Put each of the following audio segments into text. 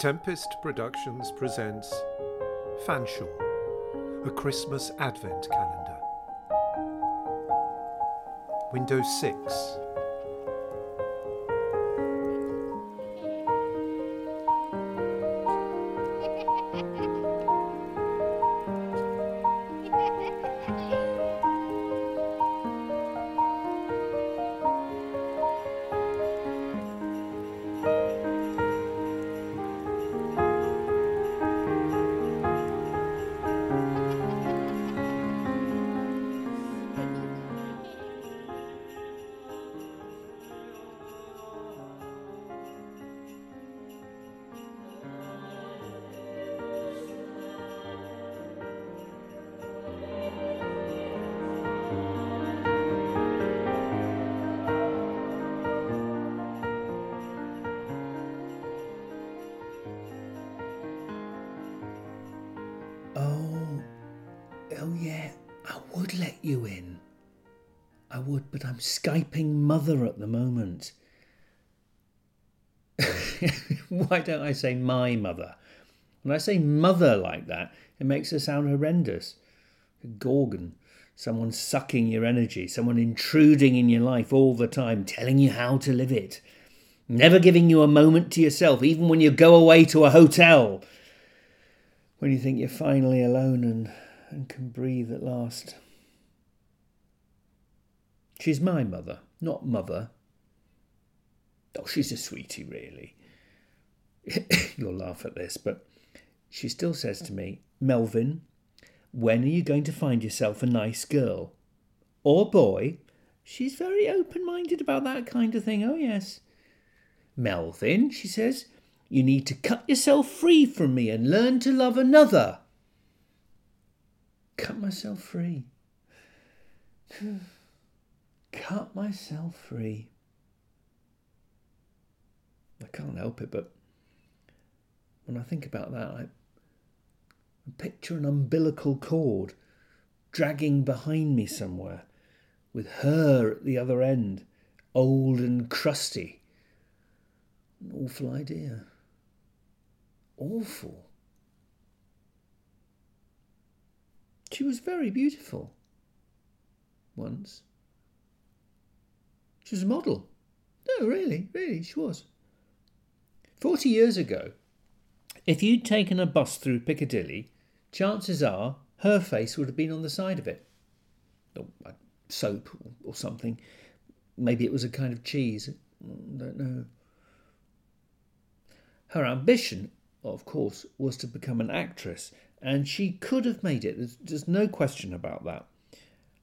Tempest Productions presents Fanshawe, a Christmas Advent Calendar. Window 6. Oh yeah, I would let you in. I would, but I'm Skyping mother at the moment. Why don't I say my mother? When I say mother like that, it makes her sound horrendous. A gorgon, someone sucking your energy, someone intruding in your life all the time, telling you how to live it, never giving you a moment to yourself, even when you go away to a hotel when you think you're finally alone and, and can breathe at last. She's my mother, not mother. Oh, she's a sweetie, really. You'll laugh at this, but she still says to me, Melvin, when are you going to find yourself a nice girl? Or boy? She's very open minded about that kind of thing, oh yes. Melvin, she says, you need to cut yourself free from me and learn to love another. Cut myself free. cut myself free. I can't help it, but when I think about that, I, picture an umbilical cord dragging behind me somewhere, with her at the other end, old and crusty. An awful idea awful. She was very beautiful. Once. She was a model. No, really, really, she was. Forty years ago, if you'd taken a bus through Piccadilly, chances are her face would have been on the side of it. Or uh, soap or something. Maybe it was a kind of cheese. I don't know. Her ambition of course, was to become an actress, and she could have made it. There's, no question about that.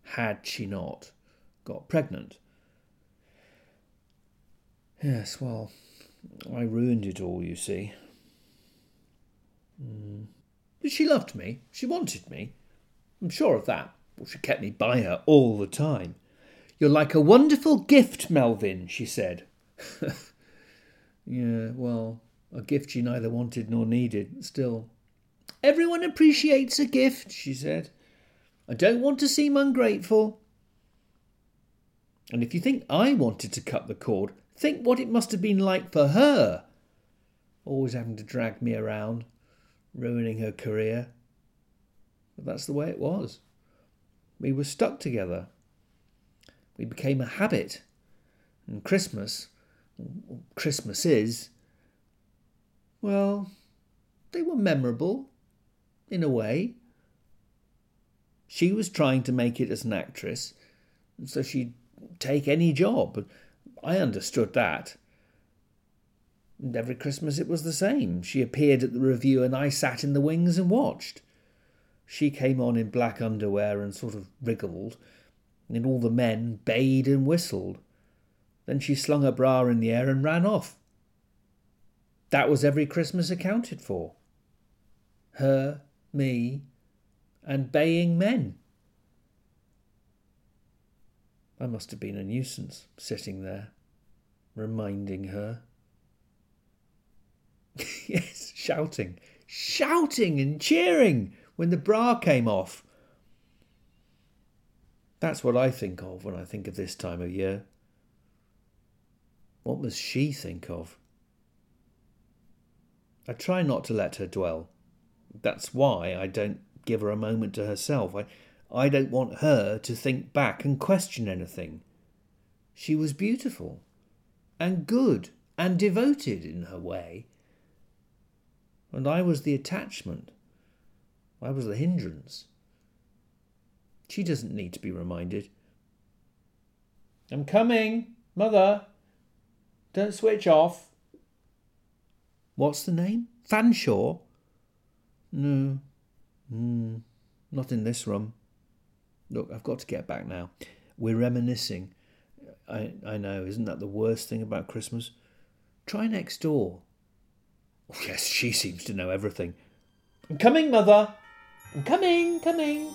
Had she not got pregnant? Yes, well, I ruined it all, you see. Mm. But she loved me. She wanted me. I'm sure of that. Well, she kept me by her all the time. You're like a wonderful gift, Melvin, she said. yeah, well, a gift she neither wanted nor needed. Still, everyone appreciates a gift, she said. I don't want to seem ungrateful. And if you think I wanted to cut the cord, think what it must have been like for her. Always having to drag me around, ruining her career. But that's the way it was. We were stuck together. We became a habit. And Christmas, Christmas is, well, they were memorable, in a way. She was trying to make it as an actress, so she'd take any job. I understood that. And every Christmas it was the same. She appeared at the revue, and I sat in the wings and watched. She came on in black underwear and sort of wriggled, and all the men bayed and whistled. Then she slung her bra in the air and ran off. That was every Christmas accounted for. Her, me, and baying men. I must have been a nuisance sitting there, reminding her. yes, shouting, shouting and cheering when the bra came off. That's what I think of when I think of this time of year. What must she think of? I try not to let her dwell. That's why I don't give her a moment to herself. I, I don't want her to think back and question anything. She was beautiful and good and devoted in her way. And I was the attachment. I was the hindrance. She doesn't need to be reminded. I'm coming, Mother. Don't switch off. What's the name? Fanshawe? No. Mm, not in this room. Look, I've got to get back now. We're reminiscing. I, I know, isn't that the worst thing about Christmas? Try next door. Oh, yes, she seems to know everything. I'm coming, Mother. I'm coming, coming.